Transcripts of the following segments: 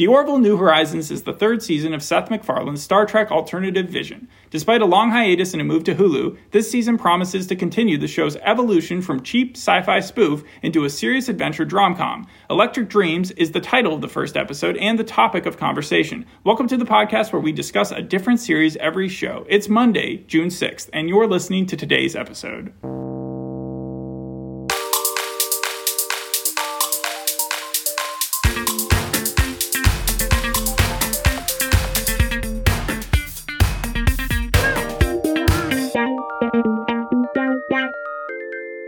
The Orville New Horizons is the third season of Seth MacFarlane's Star Trek Alternative Vision. Despite a long hiatus and a move to Hulu, this season promises to continue the show's evolution from cheap sci fi spoof into a serious adventure dromcom. Electric Dreams is the title of the first episode and the topic of conversation. Welcome to the podcast where we discuss a different series every show. It's Monday, June 6th, and you're listening to today's episode.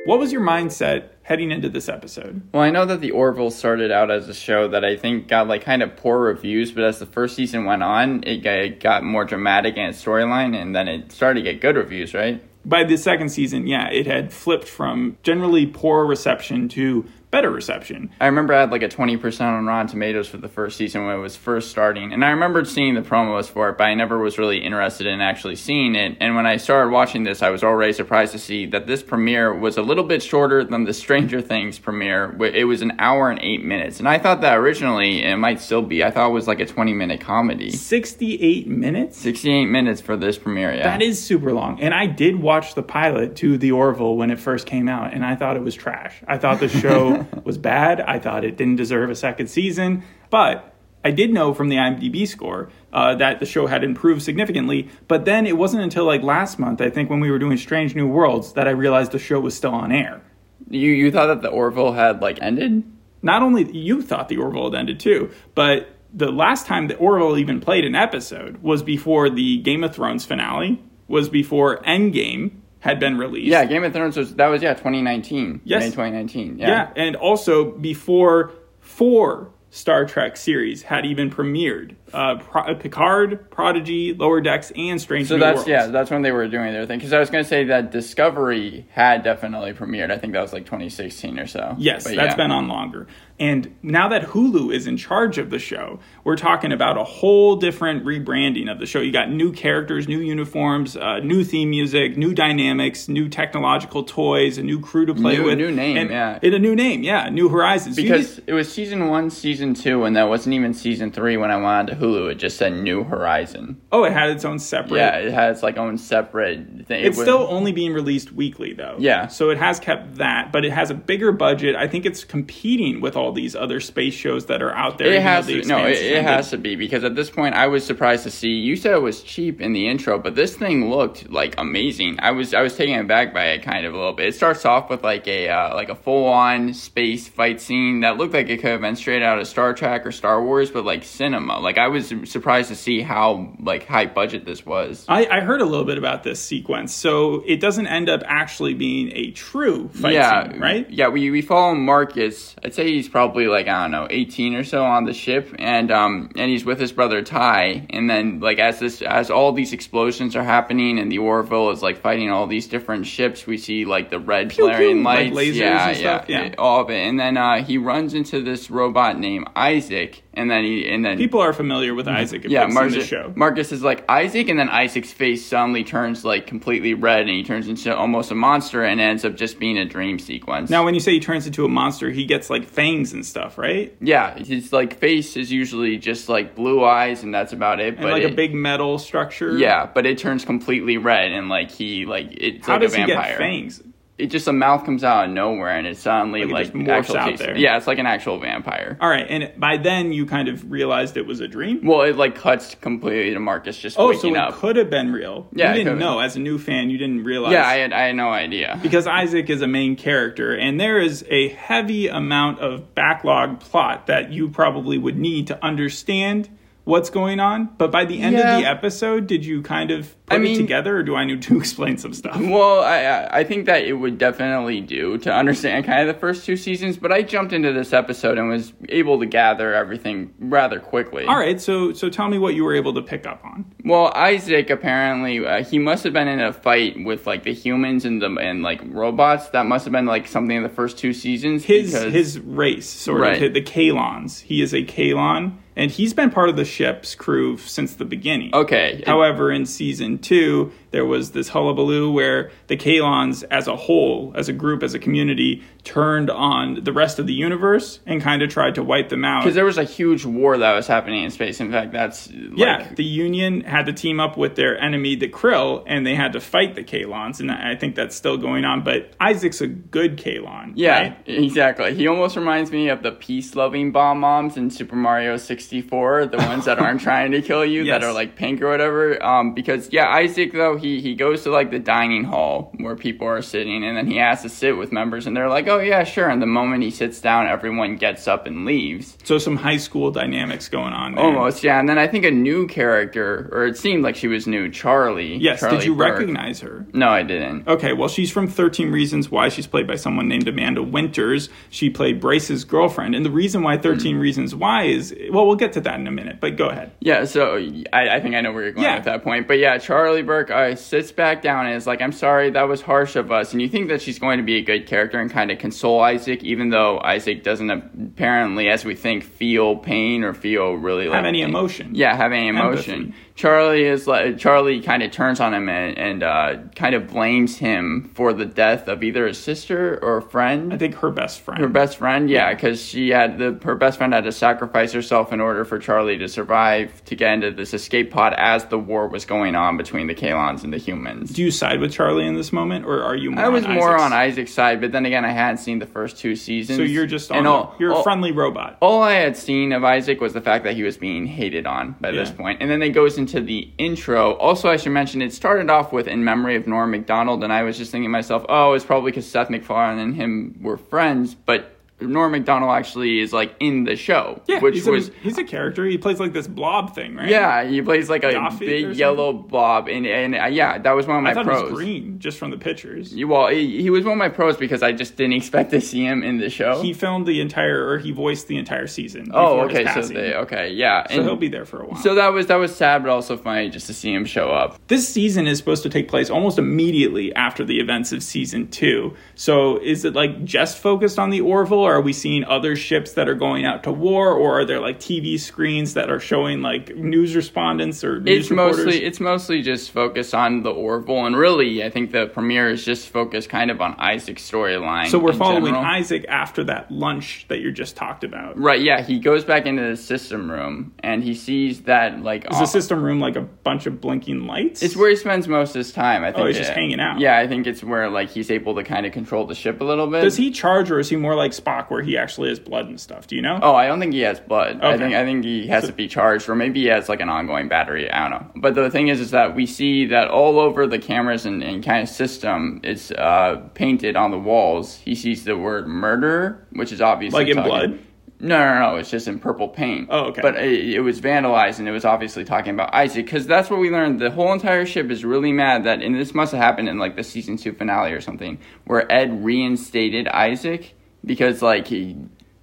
What was your mindset heading into this episode? Well, I know that the Orville started out as a show that I think got like kind of poor reviews, but as the first season went on, it got, it got more dramatic in its storyline, and then it started to get good reviews, right? By the second season, yeah, it had flipped from generally poor reception to better reception. I remember I had like a 20% on Rotten Tomatoes for the first season when it was first starting. And I remembered seeing the promos for it, but I never was really interested in actually seeing it. And when I started watching this, I was already surprised to see that this premiere was a little bit shorter than the Stranger Things premiere. It was an hour and eight minutes. And I thought that originally, it might still be, I thought it was like a 20 minute comedy. 68 minutes? 68 minutes for this premiere, yeah. That is super long. And I did watch the pilot to The Orville when it first came out, and I thought it was trash. I thought the show was bad. I thought it didn't deserve a second season, but I did know from the IMDb score uh, that the show had improved significantly. But then it wasn't until like last month, I think, when we were doing Strange New Worlds, that I realized the show was still on air. You you thought that the Orville had like ended? Not only you thought the Orville had ended too, but the last time the Orville even played an episode was before the Game of Thrones finale, was before Endgame, had been released. Yeah, Game of Thrones was that was yeah 2019. Yes, May 2019. Yeah. yeah, and also before four Star Trek series had even premiered. Uh, Pro- Picard, Prodigy, Lower Decks, and Strange so New that's Worlds. yeah, that's when they were doing their thing. Because I was going to say that Discovery had definitely premiered. I think that was like 2016 or so. Yes, But that's yeah. been on longer. And now that Hulu is in charge of the show, we're talking about a whole different rebranding of the show. You got new characters, new uniforms, uh, new theme music, new dynamics, new technological toys, a new crew to play New- with. new name, and, yeah. And a new name, yeah, New Horizons. Because need- it was season one, season two, and that wasn't even season three when I went on to Hulu. It just said New Horizon. oh, it had its own separate. Yeah, it had its like own separate thing. It It's was- still only being released weekly, though. Yeah. So it has kept that, but it has a bigger budget. I think it's competing with all these other space shows that are out there. It has to no, it, it has to be because at this point I was surprised to see you said it was cheap in the intro, but this thing looked like amazing. I was I was taken aback by it kind of a little bit. It starts off with like a uh, like a full on space fight scene that looked like it could have been straight out of Star Trek or Star Wars, but like cinema. Like I was surprised to see how like high budget this was. I, I heard a little bit about this sequence. So it doesn't end up actually being a true fight yeah, scene, right? Yeah, we, we follow Marcus. I'd say he's probably like I don't know, eighteen or so on the ship, and um and he's with his brother Ty. And then like as this as all these explosions are happening, and the Orville is like fighting all these different ships, we see like the red Pew, flaring pew, like lights, lasers yeah, and stuff, yeah. it- all of it. And then uh, he runs into this robot named Isaac, and then he and then People are familiar with Isaac if yeah, Marcus, show. Marcus is like Isaac, and then Isaac's face suddenly turns like completely red, and he turns into almost a monster, and ends up just being a dream sequence. now, when you say he turns into a monster, he gets like fangs and stuff, right? yeah, his like face is usually just like blue eyes, and that's about it. And but like it- a big metal structure. yeah, but it turns completely red, and like he like it's How like does a he vampire. get fangs? It just a mouth comes out of nowhere, and it's suddenly Like like, morphs out taste- there. Yeah, it's like an actual vampire. All right, and by then you kind of realized it was a dream. Well, it like cuts completely to Marcus just Oh, so it up. could have been real. Yeah, you didn't know as a new fan. You didn't realize. yeah, I had I had no idea. because Isaac is a main character, and there is a heavy amount of backlog plot that you probably would need to understand what's going on. But by the end Yeah. of the episode, did you kind of put I it together, or do I need to explain some stuff? Well, I I- I think that it would definitely do to understand kind of the first two seasons, but I jumped into this episode and was able to gather everything rather quickly. All right, so so tell me what you were able to pick up on. Well, Isaac apparently uh, he must have been in a fight with like the humans and the and like robots. That must have been like something in the first two seasons. His because- his race, sort Right. of the Kaylons. He is a Kaylon, and he's been part of the ship's crew since the beginning. Okay. However, in season two, there was this hullabaloo where the Kaylons, as a whole, as a group, as a community, turned on the rest of the universe and kind of tried to wipe them out. because there was a huge war that was happening in space. In fact, that's like, yeah, the Union had to team up with their enemy, the Krill, and they had to fight the Kaylons, and I think that's still going on. But Isaac's a good Kaylon. Yeah, right? exactly. He almost reminds me of the peace-loving Bob-ombs in Super Mario 64, the ones that aren't trying to kill you, Yes. that are like pink or whatever. Um, because yeah, Isaac though he he goes to like the dining hall where people are sitting, and then he has to sit with members, and they're like, oh yeah, sure. And the moment he sits down, everyone gets up and leaves. So some high school dynamics going on there. Almost, yeah. And then I think a new character, or it seemed like she was new, Charlie. Yes. Charlie did you Burke. recognize her? No, I didn't. Okay, well, she's from 13 Reasons Why. She's played by someone named Amanda Winters. She played Bryce's girlfriend. And the reason why 13 Reasons Why is, well, we'll get to that in a minute, but go ahead. Yeah, so I, I think I know where you're going Yeah. with that point. But yeah, Charlie Burke uh, sits back down and is like, I'm sorry, that was harsh of us. And you think that she's going to be a good character and kind of console Isaac, even though Isaac doesn't apparently, as we think, feel pain or feel really like Have any emotion. Yeah, have any emotion. Empathy. Charlie is like Charlie kind of turns on him and, and uh, kind of blames him for the death of either a sister or a friend. I think her best friend. Her best friend, yeah, because she had the her best friend had to sacrifice herself in order for Charlie to survive to get into this escape pod as the war was going on between the Kaylons and the humans. Do you side with Charlie in this moment, or are you more I was on more Isaac's? on Isaac's side, but then again, I hadn't seen the first two seasons. So you're just on, and all, you're a friendly robot. all I had seen of Isaac was the fact that he was being hated on by this Yeah. point. And then it goes into the intro. Also, I should mention it started off with In Memory of Norm MacDonald, and I was just thinking to myself, oh, it's probably because Seth MacFarlane and him were friends, but Norm MacDonald actually is like in the show. Yeah, which he's, was a, he's a character. He plays like this blob thing, right? yeah, he plays like a Goffey big yellow blob, and and uh, yeah, that was one of my I thought pros. he was green just from the pictures. You- Well, he, he was one of my pros because I just didn't expect to see him in the show. He filmed the entire, or he voiced the entire season. oh, okay, so they okay, yeah, So he'll be there for a while. So that was that was sad, but also funny just to see him show up. this season is supposed to take place almost immediately after the events of season two. So is it like just focused on the Orville, or are we seeing other ships that are going out to war, or are there like TV screens that are showing like news respondents or news It's reporters? mostly it's mostly just focused on the Orville, and really, I think the premiere is just focused kind of on Isaac's storyline. so we're following general. Isaac after that lunch that you just talked about. Right, yeah, he goes back into the system room and he sees that like Is the uh, system room like a bunch of blinking lights? It's where he spends most of his time. I think. Oh, he's it- just hanging out. Yeah, I think it's where like he's able to kind of control the ship a little bit. Does he charge, or is he more like Where he actually has blood and stuff? Do you know? Oh, I don't think he has blood. I think I think he has to be charged, or maybe he has like an ongoing battery. I don't know. But the thing is, is that we see that all over the cameras and, and kind of system is uh, painted on the walls. He sees the word murder, which is obviously Like in talking- blood? No, no, no. It's just in purple paint. Oh, okay. But it, it was vandalized, and it was obviously talking about Isaac, because that's what we learned. The whole entire ship is really mad that, and this must have happened in like the season two finale or something, where Ed reinstated Isaac because like he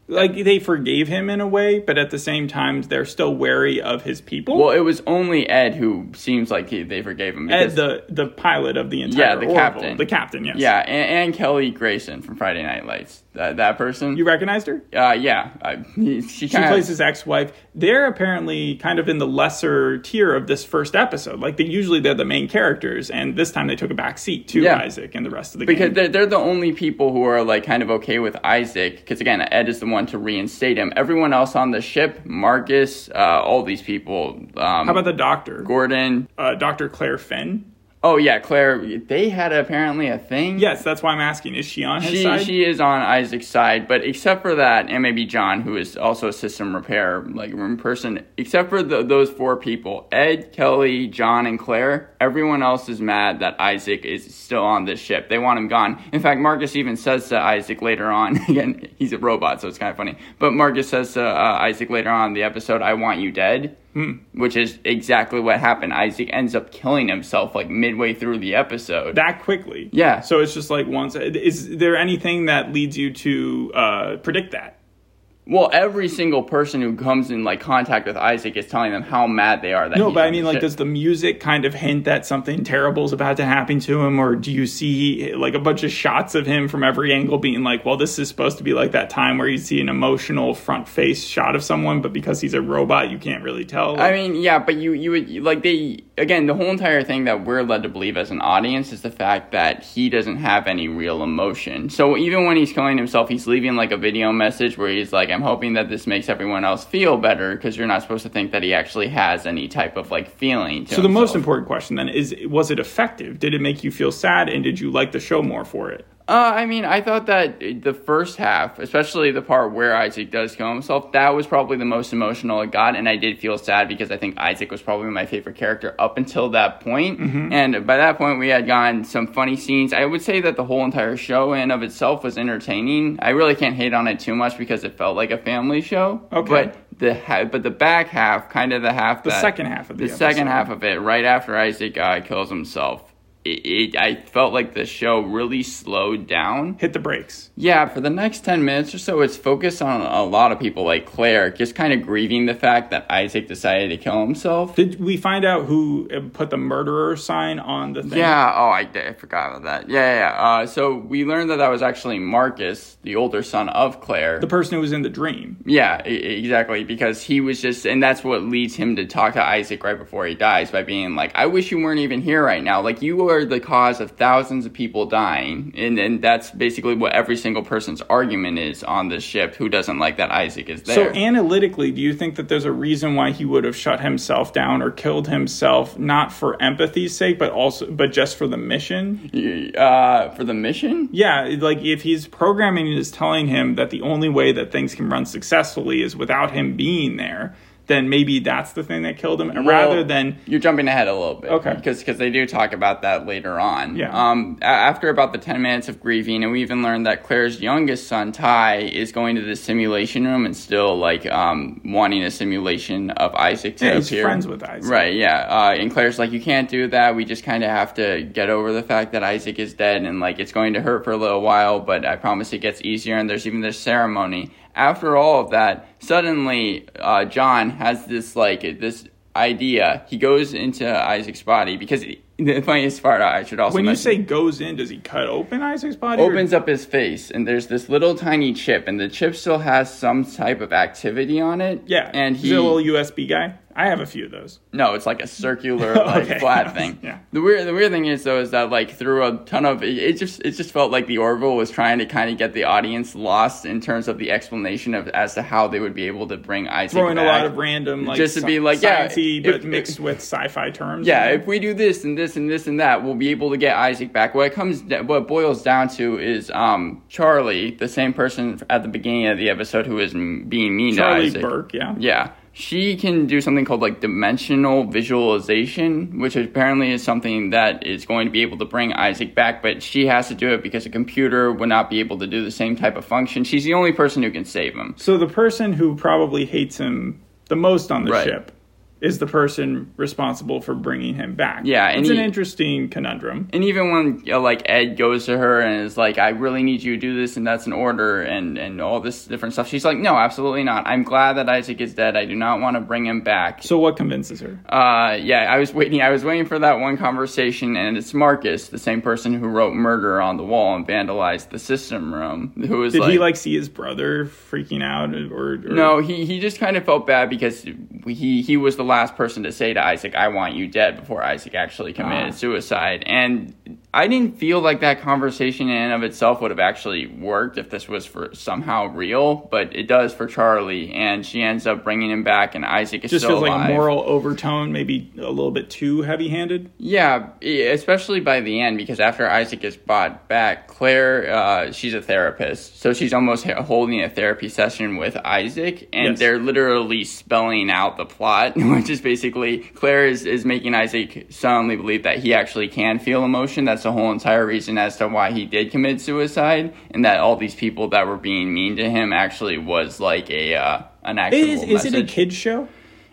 Like they forgave him in a way, but at the same time, they're still wary of his people. Well, it was only Ed who seems like he, they forgave him. Ed, the the pilot of the entire Yeah, the Orville. captain. the captain. Yes. yeah, and, and Kelly Grayson from Friday Night Lights. That that person. You recognized her? uh, yeah, uh, he- she She plays his ex-wife. They're apparently kind of in the lesser tier of this first episode. Like they usually they're the main characters, and this time they took a back seat to Yeah. Isaac and the rest of the Because game. they're, they're the only people who are like kind of okay with Isaac. Because again, Ed is the one to reinstate him. Everyone else on the ship, Marcus, uh, all these people. Um, How about the doctor, Gordon? uh, Doctor Claire Finn? Oh yeah, Claire. They had apparently a thing. Yes, that's why I'm asking. Is she on his She, side? she is on Isaac's side, but except for that, and maybe John, who is also a system repair like room person, except for the, those four people, Ed, Kelly, John, and Claire, everyone else is mad that Isaac is still on this ship. They want him gone. In fact, Marcus even says to Isaac later on, again, he's a robot, so it's kind of funny, but Marcus says to uh, Isaac later on in the episode, I want you dead. Which is exactly what happened. Isaac ends up killing himself like midway through the episode. that quickly. Yeah. So it's just like once. Is there anything that leads you to uh, predict that? Well, every single person who comes in like contact with Isaac is telling them how mad they are that. No, but I mean, like, ship. does the music kind of hint that something terrible is about to happen to him, or do you see like a bunch of shots of him from every angle being like, well, this is supposed to be like that time where you see an emotional front face shot of someone, but because he's a robot, you can't really tell. I mean, yeah, but you you would like they again the whole entire thing that we're led to believe as an audience is the fact that he doesn't have any real emotion. So even when he's killing himself, he's leaving like a video message where he's like, "I'm hoping that this makes everyone else feel better," because you're not supposed to think that he actually has any type of like feeling. To so the most important question then is: Was it effective? Did it make you feel sad, and did you like the show more for it? Uh, I mean, I thought that the first half, especially the part where Isaac does kill himself, that was probably the most emotional it got, and I did feel sad because I think Isaac was probably my favorite character up until that point. And by that point, we had gotten some funny scenes. I would say that the whole entire show in of itself was entertaining. I really can't hate on it too much because it felt like a family show. Okay. But the ha- but the back half, kind of the half The that- second half of the, the second half of it, right after Isaac uh, kills himself, it, it, I felt like the show really slowed down. hit the brakes. Yeah, for the next 10 minutes or so, it's focused on a lot of people like Claire just kind of grieving the fact that Isaac decided to kill himself. Did we find out who uh, put the murderer sign on the thing? Yeah, oh, I, I forgot about that. Yeah, yeah. Uh, so we learned that that was actually Marcus, the older son of Claire. the person who was in the dream. Yeah, exactly. Because he was just, and that's what leads him to talk to Isaac right before he dies by being like, "I wish you weren't even here right now. Like you are the cause of thousands of people dying." And and that's basically what every single person's argument is on this ship who doesn't like that Isaac is there. So analytically, do you think that there's a reason why he would have shut himself down or killed himself, not for empathy's sake, but also, but just for the mission? uh, for the mission. Yeah, like if he's programming is telling him that the only way that things can run successfully is without him being there, then maybe that's the thing that killed him, rather Well, than you're jumping ahead a little bit, Okay. Because because they do talk about that later on. Yeah. Um. After about the ten minutes of grieving, and we even learned that Claire's youngest son Ty is going to the simulation room and still like um wanting a simulation of Isaac to yeah, he's appear. friends with Isaac. Right, yeah. Uh, and Claire's like, you can't do that. We just kind of have to get over the fact that Isaac is dead, and like it's going to hurt for a little while, but I promise it gets easier. And there's even this ceremony. After all of that, suddenly uh, John has this like this idea. He goes into Isaac's body because the funniest part I should also When you mention- say goes in, does he cut open Isaac's body? or- opens up his face and there's this little tiny chip and the chip still has some type of activity on it Yeah, and he it a little USB guy. I have a few of those. no it's like a circular like Okay. flat thing Yeah. the weird the weird thing is though is that like through a ton of it, it just it just felt like the orville was trying to kind of get the audience lost in terms of the explanation of as to how they would be able to bring isaac Throwing a back. lot of random, like Just to be like, yeah, if- but mixed with sci-fi terms. Yeah, if we do this and this and this and that, we'll be able to get Isaac back. What it comes, what it boils down to is um, Charlie, the same person at the beginning of the episode who is being mean Charlie to Isaac. Burke. Yeah. Yeah, she can do something called like dimensional visualization, which apparently is something that is going to be able to bring Isaac back. But she has to do it because a computer would not be able to do the same type of function. She's the only person who can save him. So the person who probably hates him the most on the Right. ship is the person responsible for bringing him back. Yeah, and it's an interesting conundrum. And even when uh, like Ed goes to her and is like, "I really need you to do this, and that's an order," and and all this different stuff, she's like, "No, absolutely not. I'm glad that Isaac is dead. I do not want to bring him back." So what convinces her? Uh, yeah, I was waiting. I was waiting for that one conversation, and it's Marcus, the same person who wrote "Murder" on the wall and vandalized the system room. Who was Did like, he like see his brother freaking out, or, or no, he, he just kind of felt bad because he he was the last person to say to Isaac, "I want you dead," before Isaac actually committed Ah. suicide. And I didn't feel like that conversation in and of itself would have actually worked if this was for somehow real, but it does for Charlie, and she ends up bringing him back, and Isaac is just still feels like alive. a moral overtone, maybe a little bit too heavy-handed. Yeah, especially by the end, because after Isaac is brought back, Claire, uh, she's a therapist, so she's almost holding a therapy session with Isaac, and Yes. they're literally spelling out the plot, which is basically Claire is, is making Isaac suddenly believe that he actually can feel emotion. That's the whole entire reason as to why he did commit suicide, and that all these people that were being mean to him actually was like a uh, an actual Is, is it a kids show?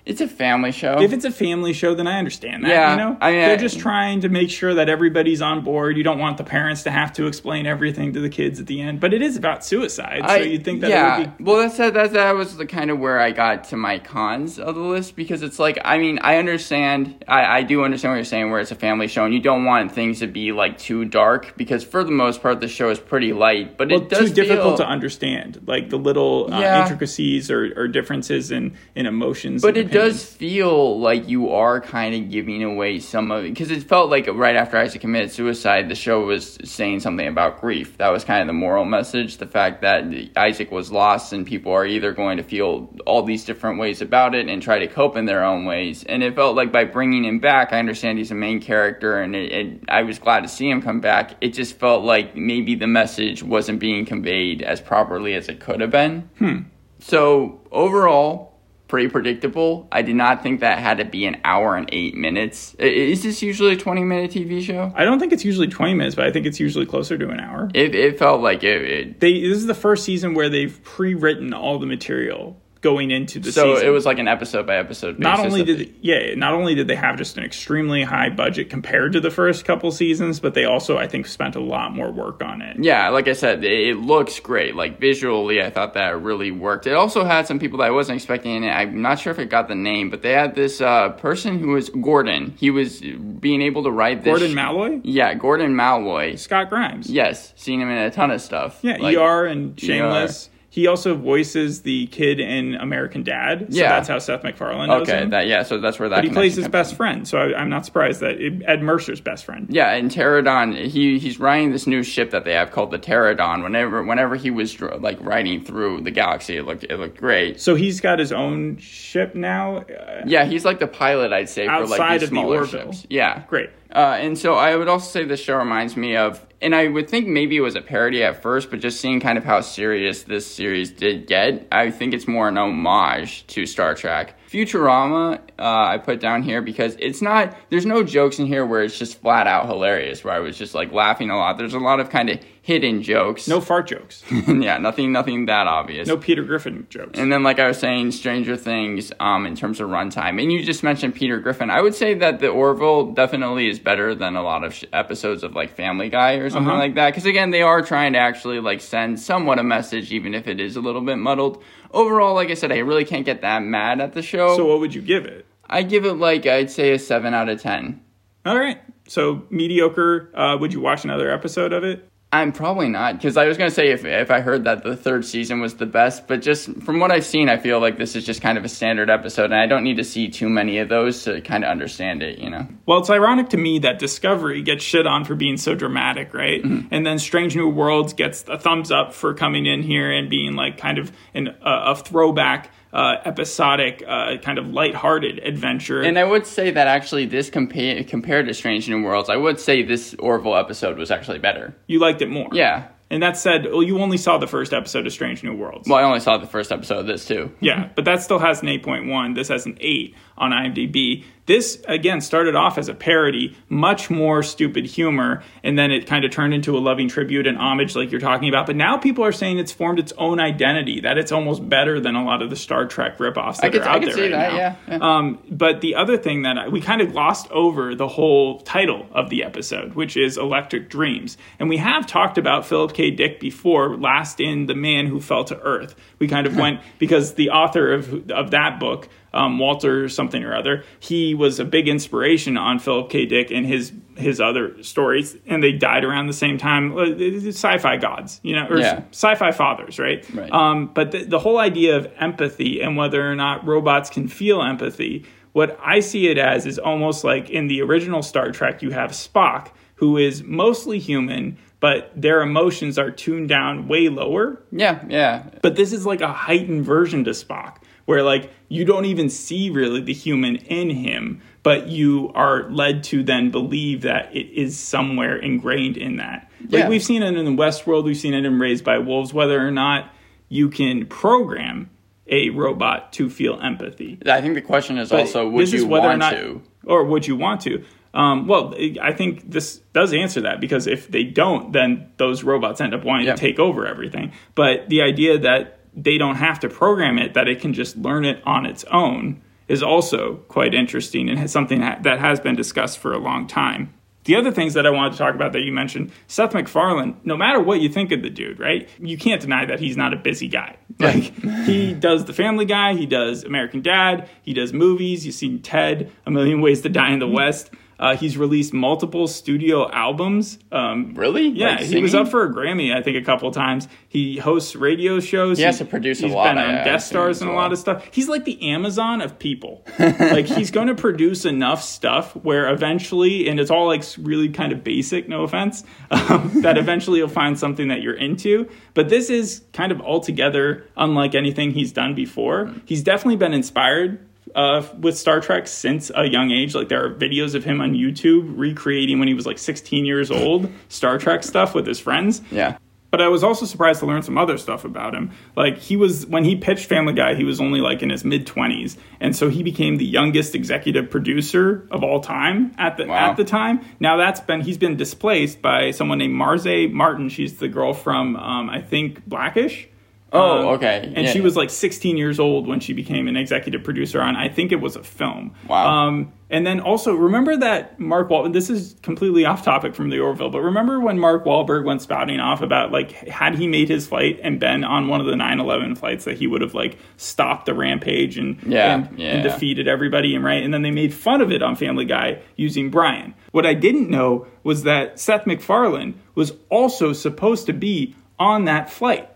It's a family show. If it's a family show, then I understand that. Yeah, you know, I mean, they're I- just trying to make sure that everybody's on board. You don't want the parents to have to explain everything to the kids at the end, but it is about suicide, so you'd think that yeah. it would be. Well, that's that, that. That was the kind of where I got to my cons of the list because it's like I mean I understand I, I do understand what you're saying where it's a family show and you don't want things to be like too dark because for the most part the show is pretty light, but Well, it does too difficult feel, to understand, like the little uh, Yeah. intricacies or, or differences in, in emotions. But it does feel like you are kind of giving away some of it because it felt like right after Isaac committed suicide, the show was saying something about grief. That was kind of the moral message. The fact that Isaac was lost and people are either going to feel all these different ways about it and try to cope in their own ways. And it felt like by bringing him back, I understand he's a main character and it, it, I was glad to see him come back. It just felt like maybe the message wasn't being conveyed as properly as it could have been. Hmm. So overall, pretty predictable. I did not think that had to be an hour and eight minutes. Is this usually a twenty minute TV show? I don't think it's usually 20 minutes, but I think it's usually closer to an hour. It, it felt like it. it They This is the first season where they've pre written all the material going into the so season. it was like an episode by episode. not only did it. yeah not only did they have just an extremely high budget compared to the first couple seasons but they also i think spent a lot more work on it Yeah, like I said, it, looks great. Like visually, I thought that really worked. It also had some people that I wasn't expecting in it. I'm not sure if it got the name, but they had this uh, person who was Gordon. He was being able to write this. gordon malloy Yeah, Gordon Malloy. scott grimes Yes, seen him in a ton of stuff. yeah Like- er and shameless he also voices the kid in american dad so Yeah. that's how seth macfarlane knows Okay, him that yeah. So that's where that. but he plays his best in. friend so I, i'm not surprised that it, ed mercer's best friend Yeah, and Pterodon, he he's riding this new ship that they have called the Pterodon. Whenever whenever he was like riding through the galaxy, it looked it looked great. so he's got his own ship now uh, Yeah, he's like the pilot, I'd say, for Outside like these of the smaller Orville. ships. Yeah, great Uh, and so I would also say this show reminds me of, and I would think maybe it was a parody at first, but just seeing kind of how serious this series did get, I think it's more an homage to Star Trek. Futurama, uh, I put down here because it's not, there's no jokes in here where it's just flat out hilarious, where I was just like laughing a lot. There's a lot of kind of hidden jokes. no fart jokes yeah, nothing, nothing that obvious. no peter griffin jokes And then, like I was saying, Stranger Things, um, in terms of runtime, and you just mentioned Peter Griffin. I would say that the Orville definitely is better than a lot of sh- episodes of like Family Guy or something Uh-huh. like that. Because again, they are trying to actually like send somewhat a message, even if it is a little bit muddled. Overall, like I said, I really can't get that mad at the show. so what would you give it I give it like I'd say a seven out of ten. All right. So mediocre. Uh, would you watch another episode of it? I'm probably not because I was gonna say if if I heard that the third season was the best, but just from what I've seen, I feel like this is just kind of a standard episode, and I don't need to see too many of those to kind of understand it. You know? Well, it's ironic to me that Discovery gets shit on for being so dramatic, right? Mm-hmm. And then Strange New Worlds gets a thumbs up for coming in here and being like kind of an, uh, a throwback, uh, episodic, uh, kind of lighthearted adventure. And I would say that actually, this compa- compared to Strange New Worlds, I would say this Orville episode was actually better. you liked it more. Yeah. And that said, well, you only saw the first episode of Strange New Worlds. Well, I only saw the first episode of this too. Yeah, but that still has an 8.1. This has an 8 on IMDb. This, again, started off as a parody, much more stupid humor, and then it kind of turned into a loving tribute and homage, like you're talking about. But now people are saying it's formed its own identity, that it's almost better than a lot of the Star Trek ripoffs that I could- are I out could there see right that, now. yeah, yeah. Um, but the other thing that I, we kind of glossed over the whole title of the episode, which is Electric Dreams. And we have talked about Philip K. Dick before, last in The Man Who Fell to Earth. We kind of went, because the author of, of that book, um, Walter something or other, he was a big inspiration on Philip K. Dick and his his other stories, and they died around the same time. Uh, Sci-fi gods, you know, or Yeah. sci-fi fathers, right? Right. Um, but the, the whole idea of empathy and whether or not robots can feel empathy, what I see it as is almost like in the original Star Trek, you have Spock, who is mostly human, but their emotions are tuned down way lower. Yeah, yeah. But this is like a heightened version to Spock, where like you don't even see really the human in him, but you are led to then believe that it is somewhere ingrained in that. Like Yeah. we've seen it in the West World, we've seen it in Raised by Wolves, whether or not you can program a robot to feel empathy. I think the question is But also, would you whether want or not, to? or would you want to? Um, well, I think this does answer that because if they don't, then those robots end up wanting Yeah. to take over everything. But the idea that they don't have to program it, that it can just learn it on its own is also quite interesting and has something that has been discussed for a long time. The other things that I wanted to talk about that you mentioned, Seth MacFarlane, no matter what you think of the dude, right? You can't deny that he's not a busy guy. Like he does the family guy, he does American Dad, he does movies, you've seen Ted, A Million Ways to Die in the mm-hmm. West. Uh, he's released multiple studio albums. Um, really? Yeah, Like he was up for a Grammy, I think, a couple times. He hosts radio shows. He has to produce a He's lot, been on I- guest stars and a lot of stuff. He's like the Amazon of people. like he's going to produce enough stuff where eventually, and it's all like really kind of basic, no offense, um, that eventually you'll find something that you're into. But this is kind of altogether unlike anything he's done before. He's definitely been inspired uh, with Star Trek since a young age. Like there are videos of him on YouTube recreating when he was like 16 years old Star Trek stuff with his friends. Yeah. But I was also surprised to learn some other stuff about him. Like he was when he pitched Family Guy, he was only like in his mid twenties, and so he became the youngest executive producer of all time at the Wow. at the time. Now that's been he's been displaced by someone named Marsai Martin. She's the girl from um, I think Blackish. Oh, Um, okay. And Yeah, she yeah. was like 16 years old when she became an executive producer on, I think it was a film. Wow. Um, and then also remember that Mark Wahlberg. This is completely off topic from the Orville, but remember when Mark Wahlberg went spouting off about like had he made his flight and been on one of the 9/11 flights that he would have like stopped the rampage and Yeah, and, yeah. and defeated everybody and right. And then they made fun of it on Family Guy using Brian. What I didn't know was that Seth MacFarlane was also supposed to be on that flight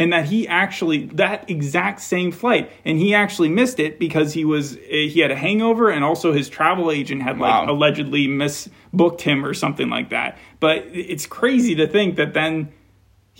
and that he actually that exact same flight and he actually missed it because he was eh, he had a hangover and also his travel agent had like Wow. allegedly misbooked him or something like that but it's crazy to think that then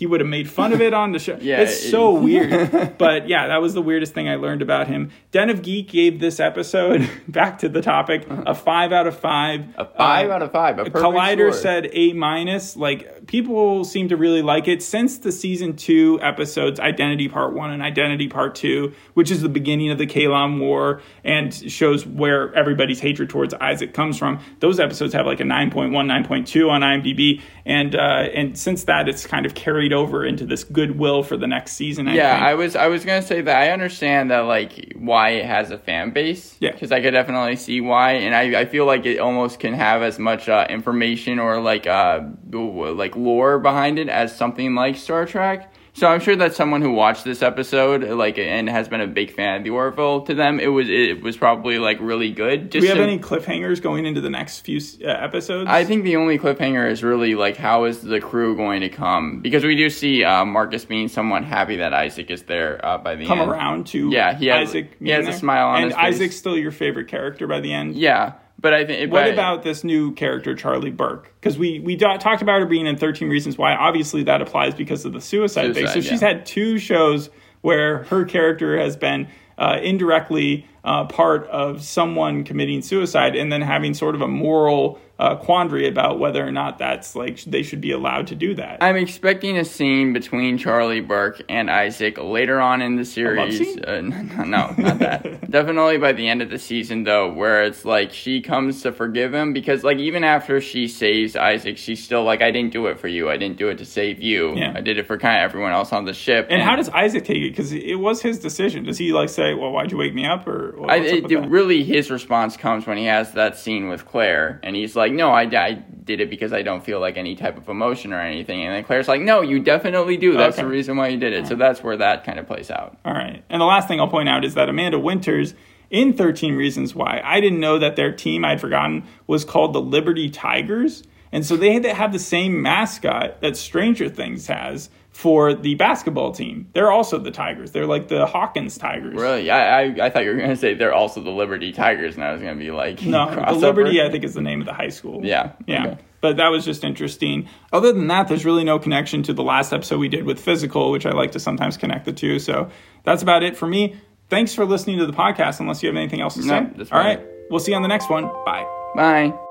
he would have made fun of it on the show. Yeah, it's it- so weird. But yeah, that was the weirdest thing I learned about him. Den of Geek gave this episode, back to the topic, a five out of five. A five Uh, out of five. A Collider score. said A minus. Like people seem to really like it since the season two episodes, Identity Part One and Identity Part Two, which is the beginning of the Kaylon War and shows where everybody's hatred towards Isaac comes from. Those episodes have like a 9.1, 9.2 on IMDb, and uh, and since that, it's kind of carried over into this goodwill for the next season. I yeah, think. I was I was gonna say that I understand that like why it has a fan base. Yeah. because I could definitely see why, and I, I feel like it almost can have as much uh, information or like uh like lore behind it as something like Star Trek. So I'm sure that someone who watched this episode like and has been a big fan of the Orville to them, it was it was probably like really good. Do we have so- any cliffhangers going into the next few uh, episodes? I think the only cliffhanger is really like how is the crew going to come because we do see uh, Marcus being somewhat happy that Isaac is there uh, by the end. come end. around to Yeah, he has- Isaac. he has being a smile on and his face. Isaac's still your favorite character by the end. Yeah, but I think What but- about this new character, Charlie Burke? Because we we do- talked about her being in Thirteen Reasons Why. Obviously, that applies because of the suicide, base. So Suicide, she's had two shows where her character has been uh, indirectly uh, part of someone committing suicide, and then having sort of a moral uh, quandary about whether or not that's like they should be allowed to do that. I'm expecting a scene between Charlie Burke and Isaac later on in the series. Uh, no, not that. Definitely by the end of the season, though, where it's like she comes to forgive him because, like, even after she saves Isaac, she's still like, "I didn't do it for you. I didn't do it to save you. Yeah. I did it for kind of everyone else on the ship." and how does Isaac take it? Because it was his decision. Does he like say, "Well, why'd you wake me up?" Or I, it, it- really his response comes when he has that scene with Claire, and he's like, "No, I, I did it because I don't feel like any type of emotion or anything." And then Claire's like, "No, you definitely do. That's Okay. the reason why you did it." So that's where that kind of plays out. All right. And the last thing I'll point out is that Amanda Winters in 13 Reasons Why, I didn't know that their team, I'd forgotten, was called the Liberty Tigers. And so they had to have the same mascot that Stranger Things has for the basketball team. They're also the Tigers. They're like the Hawkins Tigers. Really, I, I, I thought you were going to say they're also the Liberty Tigers, and I was going to be like, No, the. Liberty, I think, is the name of the high school. Yeah, Yeah. okay. But that was just interesting. Other than that, there's really no connection to the last episode we did with Physical, which I like to sometimes connect the two. So that's about it for me. Thanks for listening to the podcast, unless you have anything else to No, say. All right. We'll see you on the next one. Bye. Bye.